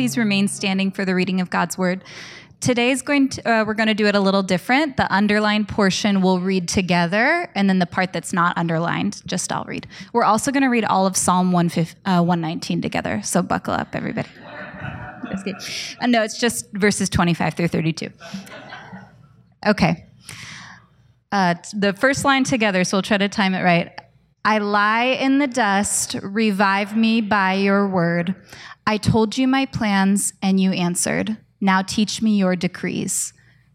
please remain standing for the reading of God's word. Today's going to, uh, we're going to do it a little different. The underlined portion we'll read together, and then the part that's not underlined, just I'll read. We're also going to read all of Psalm 119 uh, together, so buckle up, everybody. That's good. Uh, no, it's just verses 25 through 32. Okay. Uh, the first line together, so we'll try to time it right. I lie in the dust, revive me by your word. I told you my plans, and you answered. Now teach me your decrees.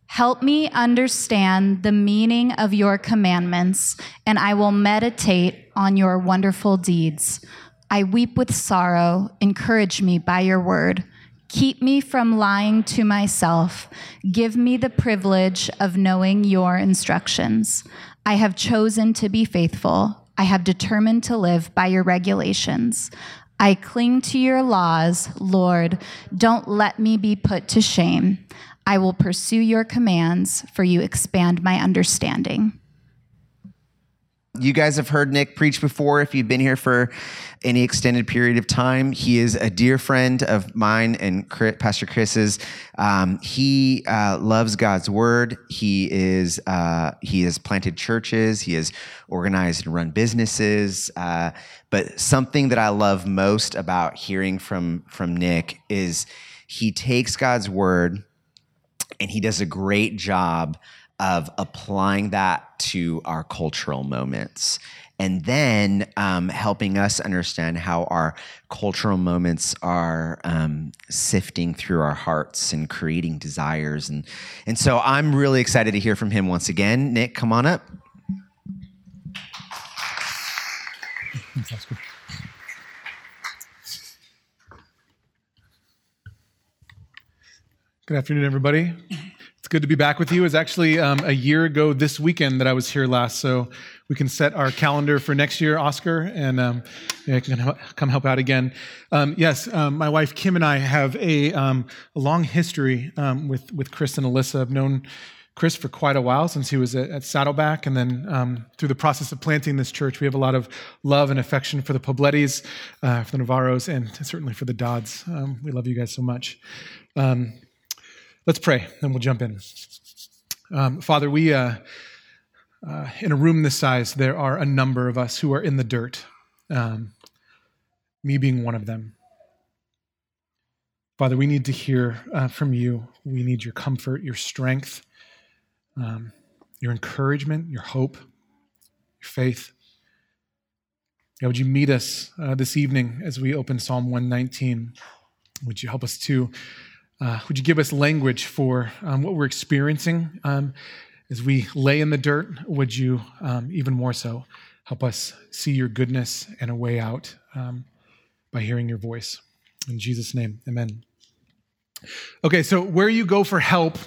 Help me understand the meaning of your commandments, and I will meditate on your wonderful deeds. I weep with sorrow. Encourage me by your word. Keep me from lying to myself. Give me the privilege of knowing your instructions. I have chosen to be faithful. I have determined to live by your regulations. I cling to your laws, Lord. Don't let me be put to shame. I will pursue your commands, for you expand my understanding. You guys have heard Nick preach before. If you've been here for any extended period of time, he is a dear friend of mine and Pastor Chris's. Um, he uh, loves God's word. He is uh, he has planted churches. He has organized and run businesses. Uh, but something that I love most about hearing from from Nick is he takes God's word and he does a great job of applying that to our cultural moments. And then um, helping us understand how our cultural moments are um, sifting through our hearts and creating desires. And and so i'm really excited to hear from him once again. Nick come on up. Good afternoon, everybody. It's good to be back with you. It's actually um, a year ago this weekend that I was here last, so we can set our calendar for next year, Oscar, and um, yeah, can come help out again. Um, yes, um, my wife Kim and I have a, um, a long history um, with with Chris and Alyssa. I've known Chris for quite a while since he was at, at Saddleback, and then through the process of planting this church, we have a lot of love and affection for the Poblettis, uh, for the Navarros, and certainly for the Dodds. we love you guys so much. Um, Let's pray, and we'll jump in. Um, Father, we, uh, uh, in a room this size, there are a number of us who are in the dirt, um, me being one of them. Father, we need to hear uh, from you. We need your comfort, your strength, um, your encouragement, your hope, your faith. God, would you meet us uh, this evening as we open Psalm 119? Would you help us to uh, would you give us language for um, what we're experiencing um, as we lay in the dirt? Would you, um, even more so, help us see your goodness and a way out um, by hearing your voice? In Jesus' name, amen. Okay, so where you go for help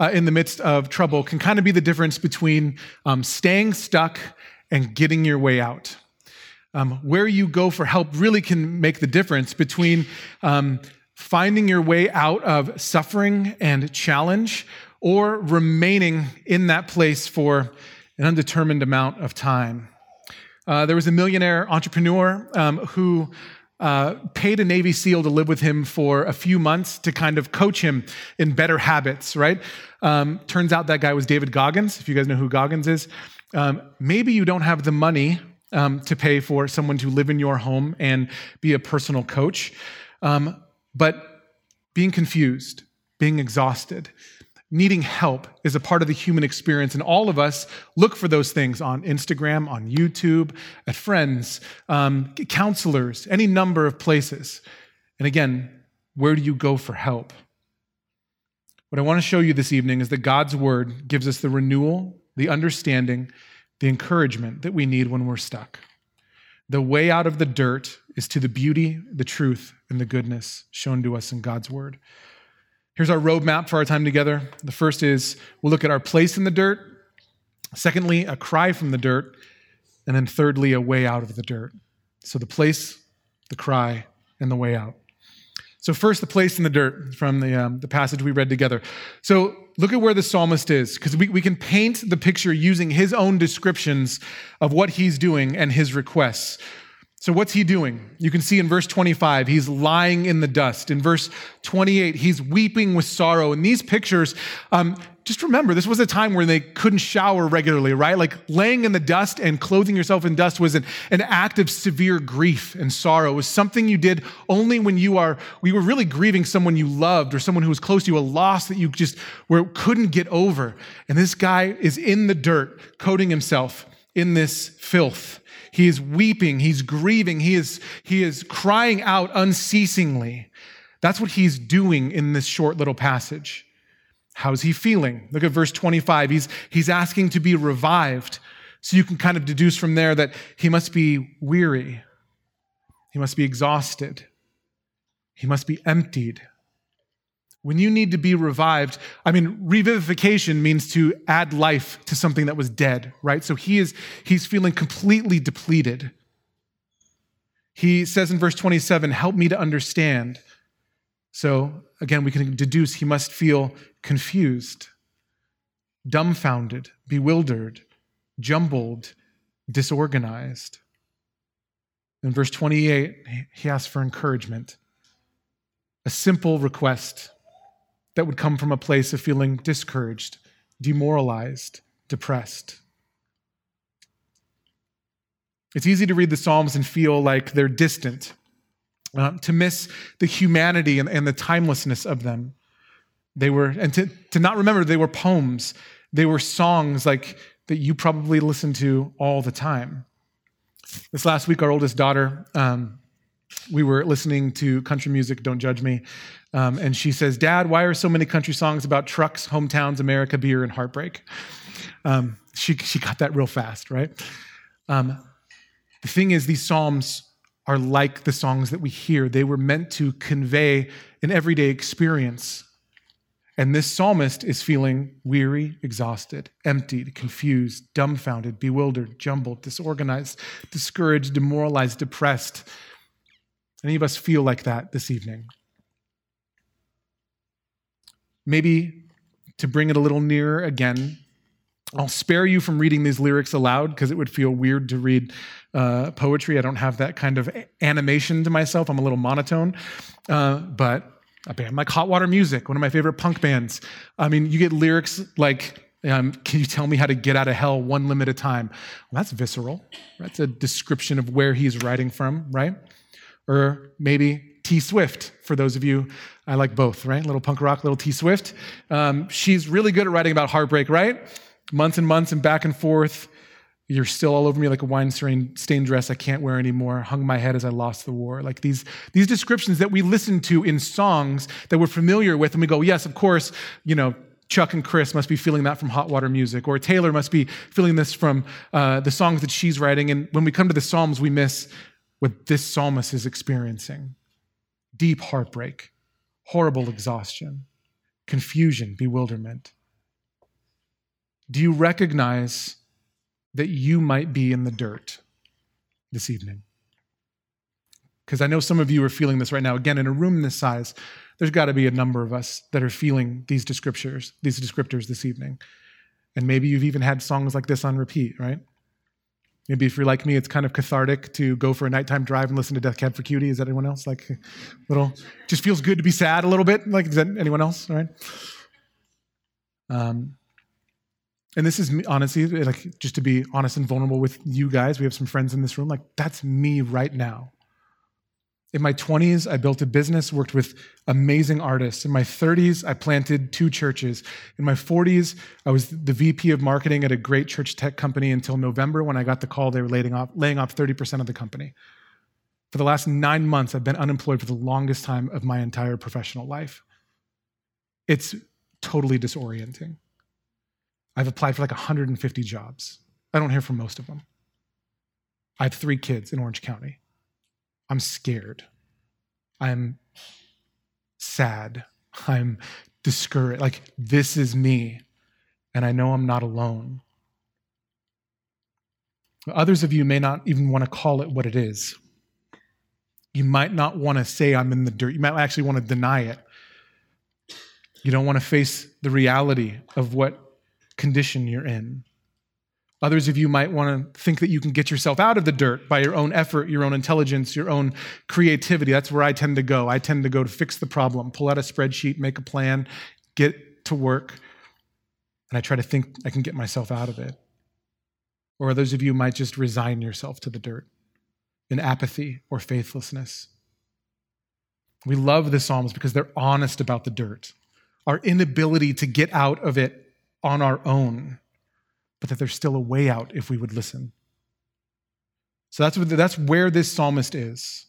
uh, in the midst of trouble can kind of be the difference between um, staying stuck and getting your way out. Um, where you go for help really can make the difference between um, finding your way out of suffering and challenge, or remaining in that place for an undetermined amount of time. Uh, there was a millionaire entrepreneur um, who uh, paid a Navy SEAL to live with him for a few months to kind of coach him in better habits, right? Um, turns out that guy was David Goggins, if you guys know who Goggins is. Um, maybe you don't have the money um, to pay for someone to live in your home and be a personal coach. Um, but being confused, being exhausted, needing help is a part of the human experience. And all of us look for those things on Instagram, on YouTube, at friends, um, counselors, any number of places. And again, where do you go for help? What I want to show you this evening is that God's word gives us the renewal, the understanding, the encouragement that we need when we're stuck. The way out of the dirt is to the beauty, the truth, and the goodness shown to us in God's word. Here's our roadmap for our time together. The first is we'll look at our place in the dirt. Secondly, a cry from the dirt. And then thirdly, a way out of the dirt. So the place, the cry, and the way out. So, first, the place in the dirt from the, um, the passage we read together. So, look at where the psalmist is, because we, we can paint the picture using his own descriptions of what he's doing and his requests. So, what's he doing? You can see in verse 25, he's lying in the dust. In verse 28, he's weeping with sorrow. In these pictures, um, just remember, this was a time where they couldn't shower regularly, right? Like laying in the dust and clothing yourself in dust was an, an act of severe grief and sorrow. It was something you did only when you are, we were really grieving someone you loved or someone who was close to you, a loss that you just were, couldn't get over. And this guy is in the dirt, coating himself in this filth. He is weeping, he's grieving, he is, he is crying out unceasingly. That's what he's doing in this short little passage. How's he feeling? Look at verse 25. He's, he's asking to be revived. So you can kind of deduce from there that he must be weary, he must be exhausted, he must be emptied. When you need to be revived, I mean, revivification means to add life to something that was dead, right? So he is he's feeling completely depleted. He says in verse 27, help me to understand. So again, we can deduce he must feel confused, dumbfounded, bewildered, jumbled, disorganized. In verse 28, he asks for encouragement, a simple request that would come from a place of feeling discouraged, demoralized, depressed. It's easy to read the Psalms and feel like they're distant uh, to miss the humanity and, and the timelessness of them. They were, and to, to not remember they were poems. They were songs like that you probably listen to all the time. This last week, our oldest daughter, um, we were listening to country music, don't judge me. Um, and she says, Dad, why are so many country songs about trucks, hometowns, America, beer, and heartbreak? Um, she, she got that real fast, right? Um, the thing is, these Psalms are like the songs that we hear. They were meant to convey an everyday experience. And this psalmist is feeling weary, exhausted, emptied, confused, dumbfounded, bewildered, jumbled, disorganized, discouraged, demoralized, depressed. Any of us feel like that this evening? Maybe to bring it a little nearer again, I'll spare you from reading these lyrics aloud because it would feel weird to read uh, poetry. I don't have that kind of animation to myself. I'm a little monotone. Uh, but a band like Hot Water Music, one of my favorite punk bands. I mean, you get lyrics like, um, Can you tell me how to get out of hell one limb at a time? Well, that's visceral. That's a description of where he's writing from, right? Or maybe T Swift, for those of you, I like both, right? Little punk rock, little T Swift. Um, she's really good at writing about heartbreak, right? months and months and back and forth. You're still all over me like a wine stained dress I can't wear anymore. Hung my head as I lost the war. Like these, these descriptions that we listen to in songs that we're familiar with, and we go, yes, of course, you know, Chuck and Chris must be feeling that from hot water music, or Taylor must be feeling this from uh, the songs that she's writing. And when we come to the Psalms, we miss what this psalmist is experiencing deep heartbreak, horrible exhaustion, confusion, bewilderment. Do you recognize that you might be in the dirt this evening? Because I know some of you are feeling this right now. Again, in a room this size, there's got to be a number of us that are feeling these descriptors, these descriptors this evening. And maybe you've even had songs like this on repeat, right? Maybe if you're like me, it's kind of cathartic to go for a nighttime drive and listen to Death Cab for Cutie. Is that anyone else? Like, little, just feels good to be sad a little bit. Like, is that anyone else? All right. Um, and this is me, honestly, like just to be honest and vulnerable with you guys, we have some friends in this room. Like, that's me right now. In my 20s, I built a business, worked with amazing artists. In my 30s, I planted two churches. In my 40s, I was the VP of marketing at a great church tech company until November when I got the call they were laying off, laying off 30% of the company. For the last nine months, I've been unemployed for the longest time of my entire professional life. It's totally disorienting. I've applied for like 150 jobs. I don't hear from most of them. I have three kids in Orange County. I'm scared. I'm sad. I'm discouraged. Like, this is me. And I know I'm not alone. Others of you may not even want to call it what it is. You might not want to say, I'm in the dirt. You might actually want to deny it. You don't want to face the reality of what condition you're in. Others of you might want to think that you can get yourself out of the dirt by your own effort, your own intelligence, your own creativity. That's where I tend to go. I tend to go to fix the problem, pull out a spreadsheet, make a plan, get to work, and I try to think I can get myself out of it. Or others of you might just resign yourself to the dirt in apathy or faithlessness. We love the Psalms because they're honest about the dirt, our inability to get out of it on our own, but that there's still a way out if we would listen. So that's, what, that's where this psalmist is.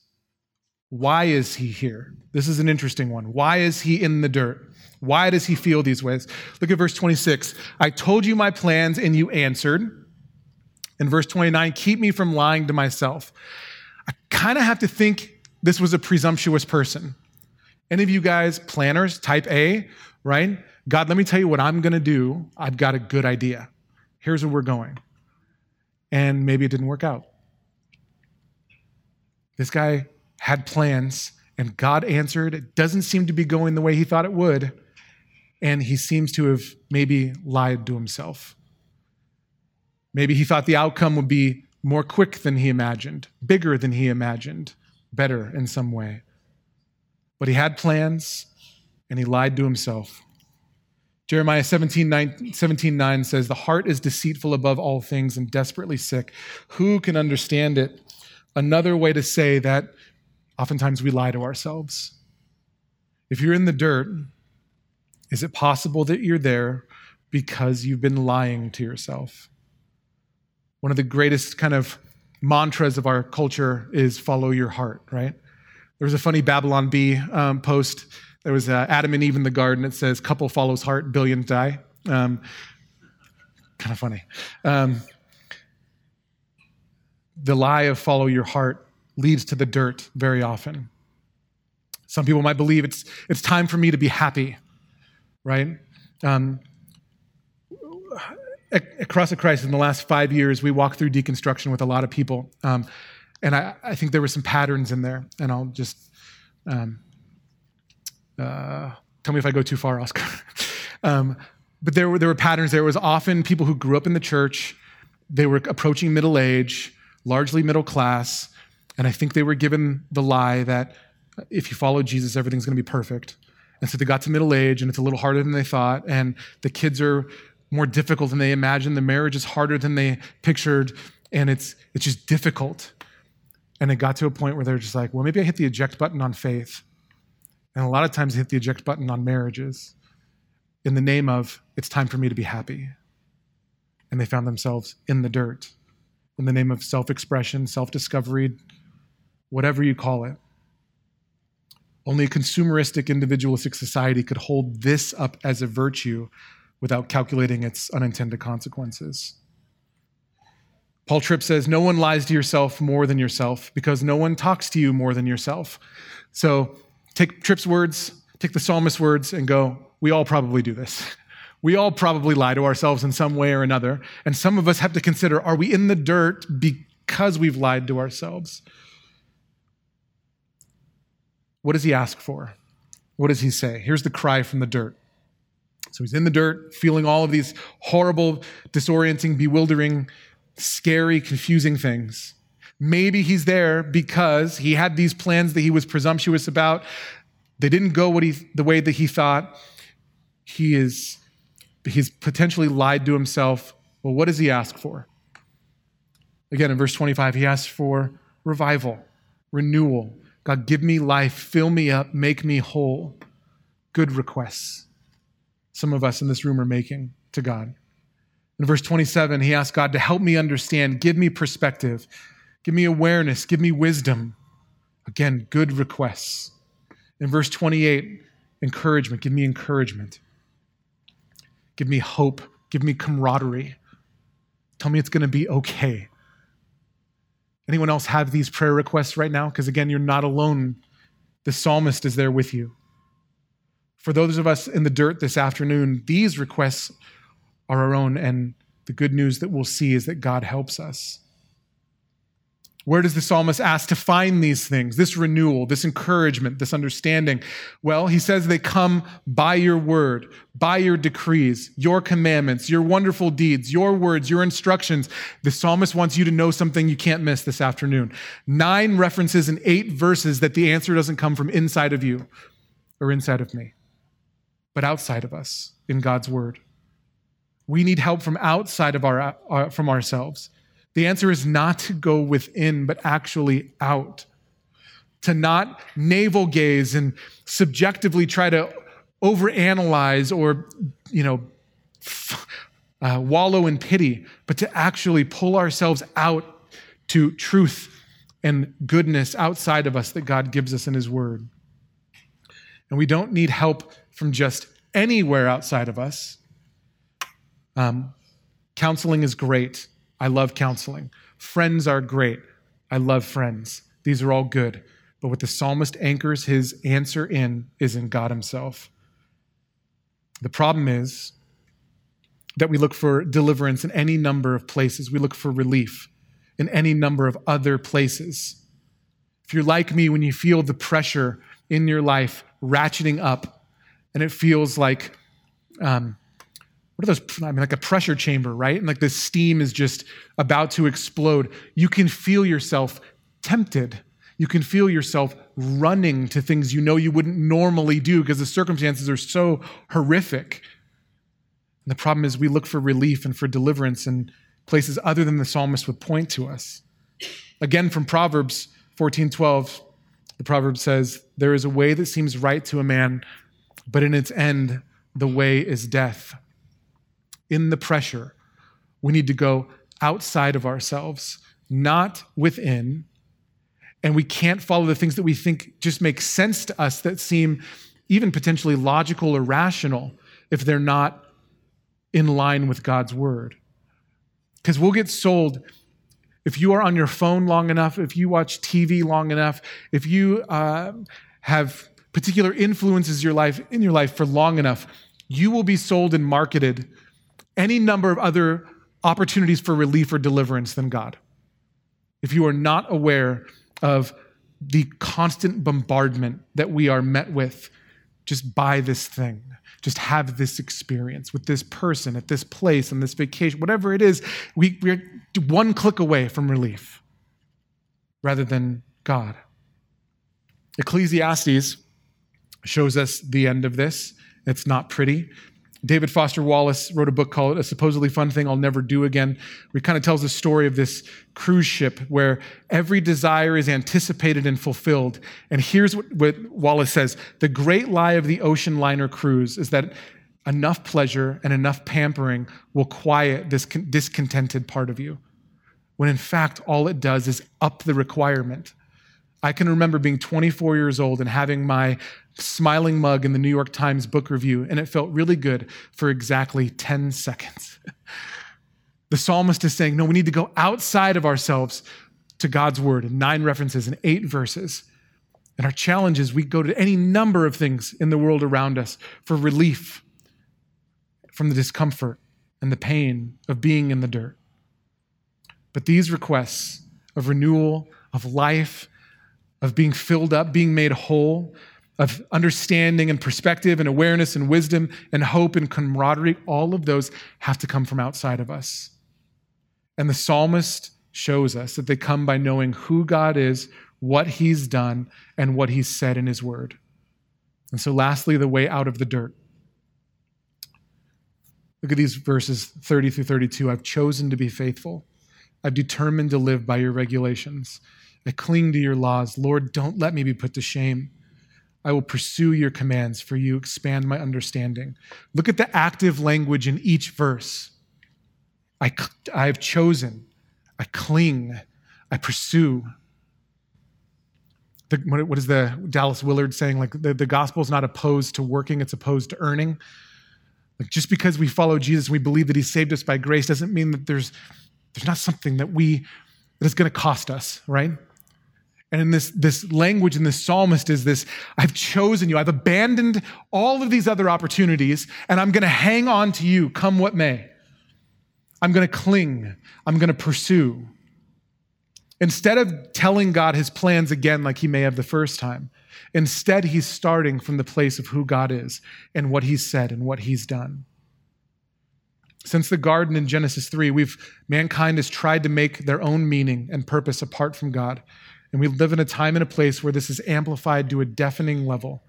Why is he here? This is an interesting one. Why is he in the dirt? Why does he feel these ways? Look at verse 26. I told you my plans and you answered. In verse 29, keep me from lying to myself. I kind of have to think this was a presumptuous person. Any of you guys, planners, type A, right? God, let me tell you what I'm going to do. I've got a good idea. Here's where we're going. And maybe it didn't work out. This guy had plans, and God answered. It doesn't seem to be going the way he thought it would. And he seems to have maybe lied to himself. Maybe he thought the outcome would be more quick than he imagined, bigger than he imagined, better in some way. But he had plans and he lied to himself. Jeremiah 17 9, 17 9, says, The heart is deceitful above all things and desperately sick. Who can understand it? Another way to say that oftentimes we lie to ourselves. If you're in the dirt, is it possible that you're there because you've been lying to yourself? One of the greatest kind of mantras of our culture is follow your heart, right? There was a funny Babylon Bee um, post. There was uh, Adam and Eve in the garden. It says, couple follows heart, billions die. Um, kind of funny. Um, the lie of follow your heart leads to the dirt very often. Some people might believe it's, it's time for me to be happy, right? Um, at Christ in the last five years, we walked through deconstruction with a lot of people. Um, and I, I, think there were some patterns in there. And I'll just um, uh, tell me if I go too far, Oscar. um, but there were, there were patterns. There was often people who grew up in the church, they were approaching middle age, largely middle class. And I think they were given the lie that if you follow Jesus, everything's going to be perfect. And so they got to middle age, and it's a little harder than they thought. And the kids are more difficult than they imagined. The marriage is harder than they pictured, and it's, it's just difficult. And it got to a point where they're just like, well, maybe I hit the eject button on faith. And a lot of times, they hit the eject button on marriages in the name of, it's time for me to be happy. And they found themselves in the dirt in the name of self expression, self discovery, whatever you call it. Only a consumeristic, individualistic society could hold this up as a virtue without calculating its unintended consequences. Paul Tripp says, No one lies to yourself more than yourself because no one talks to you more than yourself. So take Tripp's words, take the psalmist's words, and go, We all probably do this. We all probably lie to ourselves in some way or another. And some of us have to consider are we in the dirt because we've lied to ourselves? What does he ask for? What does he say? Here's the cry from the dirt so he's in the dirt, feeling all of these horrible, disorienting, bewildering, scary, confusing things. Maybe he's there because he had these plans that he was presumptuous about. They didn't go what he, the way that he thought. He is he's potentially lied to himself. Well, what does he ask for? Again, in verse 25, he asks for revival, renewal. God, give me life, fill me up, make me whole. Good requests some of us in this room are making to God. In verse 27, he asks God to help me understand, give me perspective, give me awareness, give me wisdom. Again, good requests. In verse 28, encouragement, give me encouragement. Give me hope, give me camaraderie. Tell me it's going to be okay. Anyone else have these prayer requests right now? Because again, you're not alone. The psalmist is there with you. For those of us in the dirt this afternoon, these requests are our own, and the good news that we'll see is that God helps us. Where does the psalmist ask to find these things, this renewal, this encouragement, this understanding? Well, he says they come by your word, by your decrees, your commandments, your wonderful deeds, your words, your instructions. The psalmist wants you to know something you can't miss this afternoon. Nine references in eight verses that the answer doesn't come from inside of you or inside of me, but outside of us in God's word. We need help from outside of our, uh, from ourselves. The answer is not to go within, but actually out. To not navel gaze and subjectively try to overanalyze or, you know, uh, wallow in pity, but to actually pull ourselves out to truth and goodness outside of us that God gives us in His Word. And we don't need help from just anywhere outside of us. Um, counseling is great. I love counseling. Friends are great. I love friends. These are all good. But what the psalmist anchors his answer in is in God Himself. The problem is that we look for deliverance in any number of places. We look for relief in any number of other places. If you're like me, when you feel the pressure in your life ratcheting up, and it feels like um, what are those? I mean, like a pressure chamber, right? And like the steam is just about to explode. You can feel yourself tempted. You can feel yourself running to things you know you wouldn't normally do because the circumstances are so horrific. And the problem is, we look for relief and for deliverance in places other than the psalmist would point to us. Again, from Proverbs 14 12, the proverb says, There is a way that seems right to a man, but in its end, the way is death in the pressure, we need to go outside of ourselves, not within. And we can't follow the things that we think just make sense to us that seem even potentially logical or rational if they're not in line with God's word. Because we'll get sold if you are on your phone long enough, if you watch TV long enough, if you uh, have particular influences your life in your life for long enough, you will be sold and marketed any number of other opportunities for relief or deliverance than God. If you are not aware of the constant bombardment that we are met with just buy this thing, just have this experience with this person at this place on this vacation, whatever it is, we, we're one click away from relief rather than God. Ecclesiastes shows us the end of this. It's not pretty. David Foster Wallace wrote a book called A Supposedly Fun Thing I'll Never Do Again, he kind of tells the story of this cruise ship where every desire is anticipated and fulfilled. And here's what, what Wallace says The great lie of the ocean liner cruise is that enough pleasure and enough pampering will quiet this discontented part of you, when in fact, all it does is up the requirement. I can remember being 24 years old and having my smiling mug in the New York Times book review, and it felt really good for exactly 10 seconds. the psalmist is saying, no, we need to go outside of ourselves to God's word in nine references and eight verses. And our challenge is we go to any number of things in the world around us for relief from the discomfort and the pain of being in the dirt. But these requests of renewal, of life, of being filled up, being made whole, of understanding and perspective and awareness and wisdom and hope and camaraderie, all of those have to come from outside of us. And the psalmist shows us that they come by knowing who God is, what he's done, and what he's said in his word. And so, lastly, the way out of the dirt. Look at these verses 30 through 32. I've chosen to be faithful. I've determined to live by your regulations. I cling to your laws. Lord, don't let me be put to shame. I will pursue your commands, for you expand my understanding. Look at the active language in each verse. I, I have chosen, I cling, I pursue. The, what is the Dallas Willard saying? Like the, the gospel is not opposed to working, it's opposed to earning. Like just because we follow Jesus and we believe that he saved us by grace doesn't mean that there's, there's not something that we that is going to cost us, right? And in this, this language in this psalmist is this I've chosen you, I've abandoned all of these other opportunities, and I'm going to hang on to you, come what may. I'm going to cling, I'm going to pursue. Instead of telling God his plans again like he may have the first time, instead he's starting from the place of who God is and what he's said and what he's done. Since the garden in Genesis 3, we've mankind has tried to make their own meaning and purpose apart from God. And we live in a time and a place where this is amplified to a deafening level.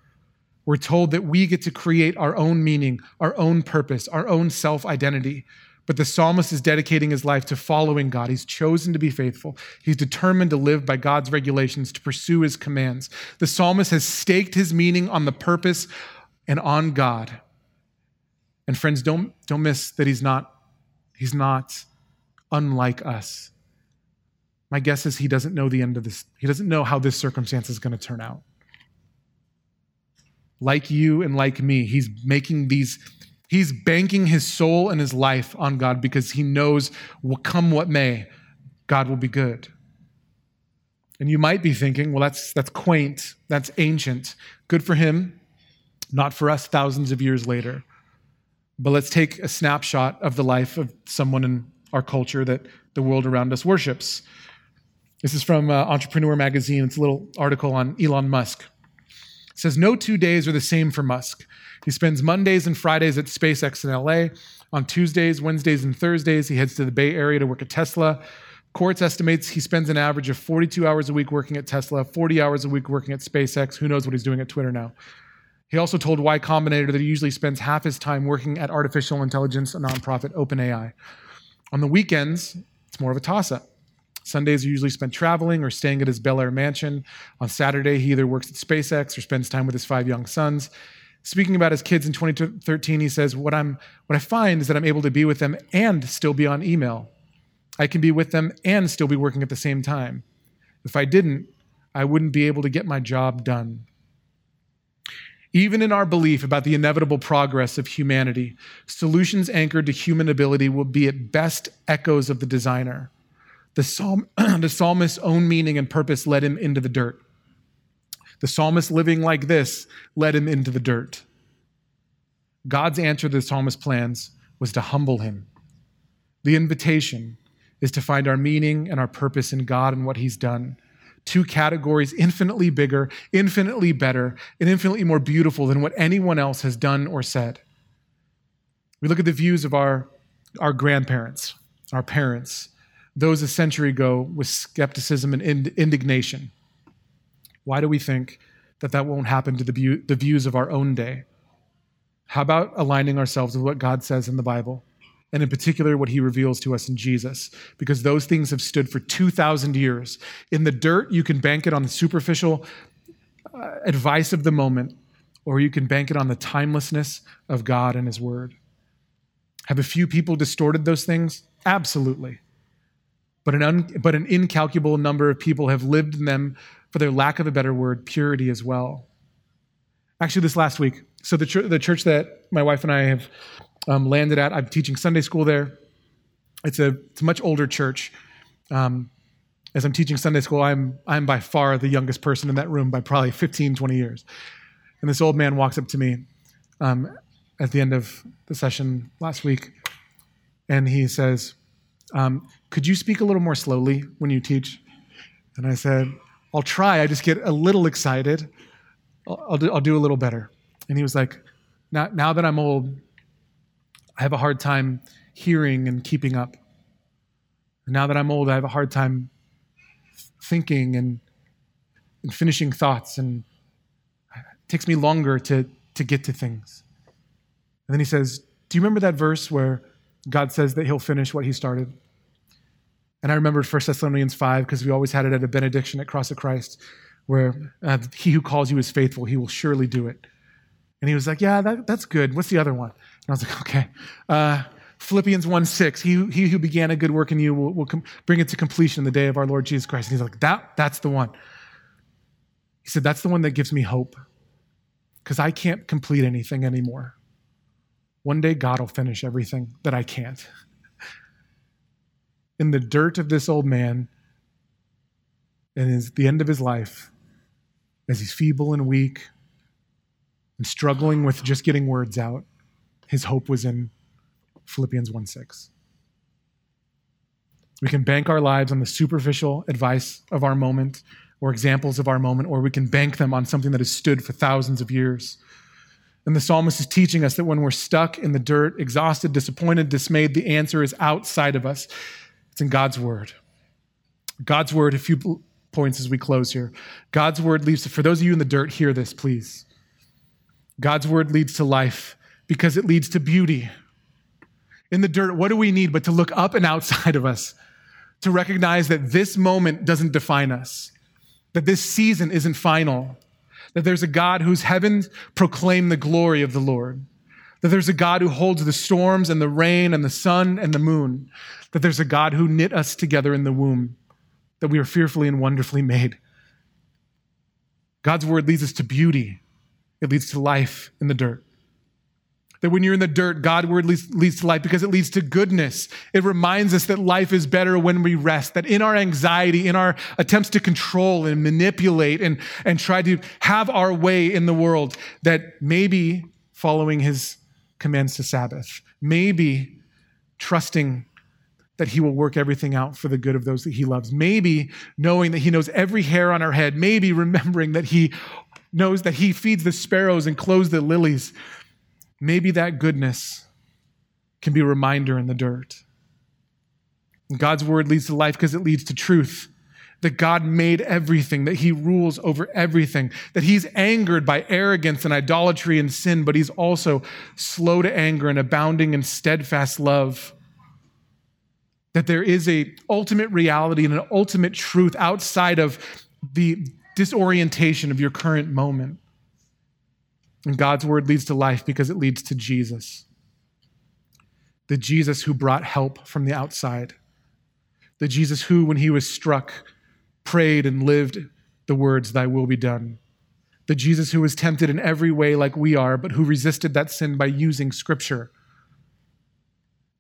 We're told that we get to create our own meaning, our own purpose, our own self identity. But the psalmist is dedicating his life to following God. He's chosen to be faithful. He's determined to live by God's regulations, to pursue his commands. The psalmist has staked his meaning on the purpose and on God. And friends, don't, don't miss that he's not, he's not unlike us. My guess is he doesn't know the end of this. He doesn't know how this circumstance is going to turn out. Like you and like me, he's making these He's banking his soul and his life on God because he knows, will come what may, God will be good. And you might be thinking, well, that's, that's quaint, that's ancient. Good for him, not for us thousands of years later. But let's take a snapshot of the life of someone in our culture that the world around us worships. This is from uh, Entrepreneur Magazine. It's a little article on Elon Musk. It says, No two days are the same for Musk. He spends Mondays and Fridays at SpaceX in LA. On Tuesdays, Wednesdays, and Thursdays, he heads to the Bay Area to work at Tesla. Quartz estimates he spends an average of 42 hours a week working at Tesla, 40 hours a week working at SpaceX. Who knows what he's doing at Twitter now? He also told Y Combinator that he usually spends half his time working at artificial intelligence, a nonprofit, OpenAI. On the weekends, it's more of a toss up. Sundays are usually spent traveling or staying at his Bel Air mansion. On Saturday, he either works at SpaceX or spends time with his five young sons. Speaking about his kids in 2013, he says, what, I'm, what I find is that I'm able to be with them and still be on email. I can be with them and still be working at the same time. If I didn't, I wouldn't be able to get my job done. Even in our belief about the inevitable progress of humanity, solutions anchored to human ability will be at best echoes of the designer. The, psalm, the psalmist's own meaning and purpose led him into the dirt. The psalmist living like this led him into the dirt. God's answer to the psalmist's plans was to humble him. The invitation is to find our meaning and our purpose in God and what He's done. Two categories infinitely bigger, infinitely better, and infinitely more beautiful than what anyone else has done or said. We look at the views of our, our grandparents, our parents, those a century ago with skepticism and ind- indignation. Why do we think that that won't happen to the, view, the views of our own day? How about aligning ourselves with what God says in the Bible? and in particular what he reveals to us in Jesus, because those things have stood for 2,000 years. In the dirt, you can bank it on the superficial uh, advice of the moment, or you can bank it on the timelessness of God and his word. Have a few people distorted those things? Absolutely. But an, un, but an incalculable number of people have lived in them for their lack of a better word, purity as well. Actually, this last week, so the, ch- the church that my wife and I have um, landed at, I'm teaching Sunday school there. It's a, it's a much older church. Um, as I'm teaching Sunday school, I'm, I'm by far the youngest person in that room by probably 15, 20 years. And this old man walks up to me um, at the end of the session last week, and he says, um, Could you speak a little more slowly when you teach? And I said, I'll try. I just get a little excited. I'll, I'll, do, I'll do a little better. And he was like, now, now that I'm old, I have a hard time hearing and keeping up. And now that I'm old, I have a hard time thinking and, and finishing thoughts, and it takes me longer to, to get to things. And then he says, Do you remember that verse where God says that he'll finish what he started? And I remembered 1 Thessalonians 5 because we always had it at a benediction at Cross of Christ where uh, he who calls you is faithful, he will surely do it. And he was like, Yeah, that, that's good. What's the other one? And I was like, Okay. Uh, Philippians 1 6, he, he who began a good work in you will, will com- bring it to completion in the day of our Lord Jesus Christ. And he's like, that, That's the one. He said, That's the one that gives me hope because I can't complete anything anymore. One day God will finish everything that I can't in the dirt of this old man and is the end of his life as he's feeble and weak and struggling with just getting words out his hope was in philippians 1 6 We can bank our lives on the superficial advice of our moment or examples of our moment, or we can bank them on something that has stood for thousands of years. And the psalmist is teaching us that when we're stuck in the dirt, exhausted, disappointed, dismayed, the answer is outside of us. It's in God's word. God's word, a few points as we close here. God's word leads to, for those of you in the dirt, hear this, please. God's word leads to life because it leads to beauty. In the dirt, what do we need but to look up and outside of us, to recognize that this moment doesn't define us, that this season isn't final, that there's a God whose heavens proclaim the glory of the Lord, that there's a God who holds the storms and the rain and the sun and the moon, that there's a God who knit us together in the womb, that we are fearfully and wonderfully made. God's word leads us to beauty, it leads to life in the dirt. That when you're in the dirt, God word leads, leads, to life because it leads to goodness. It reminds us that life is better when we rest, that in our anxiety, in our attempts to control and manipulate and, and try to have our way in the world, that maybe following his commands to Sabbath, maybe trusting that he will work everything out for the good of those that he loves, maybe knowing that he knows every hair on our head, maybe remembering that he knows that he feeds the sparrows and clothes the lilies maybe that goodness can be a reminder in the dirt. God's word leads to life because it leads to truth. That God made everything, that He rules over everything, that He's angered by arrogance and idolatry and sin, but He's also slow to anger and abounding in steadfast love. That there is a ultimate reality and an ultimate truth outside of the disorientation of your current moment. And God's word leads to life because it leads to Jesus. The Jesus who brought help from the outside. The Jesus who, when he was struck, prayed and lived the words, Thy will be done. The Jesus who was tempted in every way like we are, but who resisted that sin by using scripture.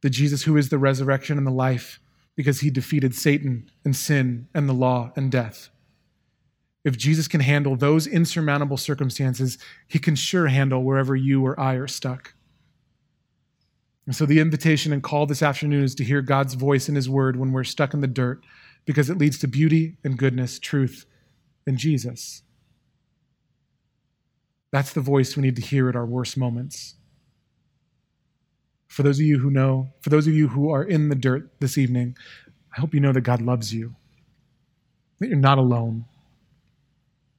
The Jesus who is the resurrection and the life because he defeated Satan and sin and the law and death. If Jesus can handle those insurmountable circumstances, he can sure handle wherever you or I are stuck. And so the invitation and call this afternoon is to hear God's voice in his word when we're stuck in the dirt because it leads to beauty and goodness, truth, and Jesus. That's the voice we need to hear at our worst moments. For those of you who know, for those of you who are in the dirt this evening, I hope you know that God loves you, that you're not alone.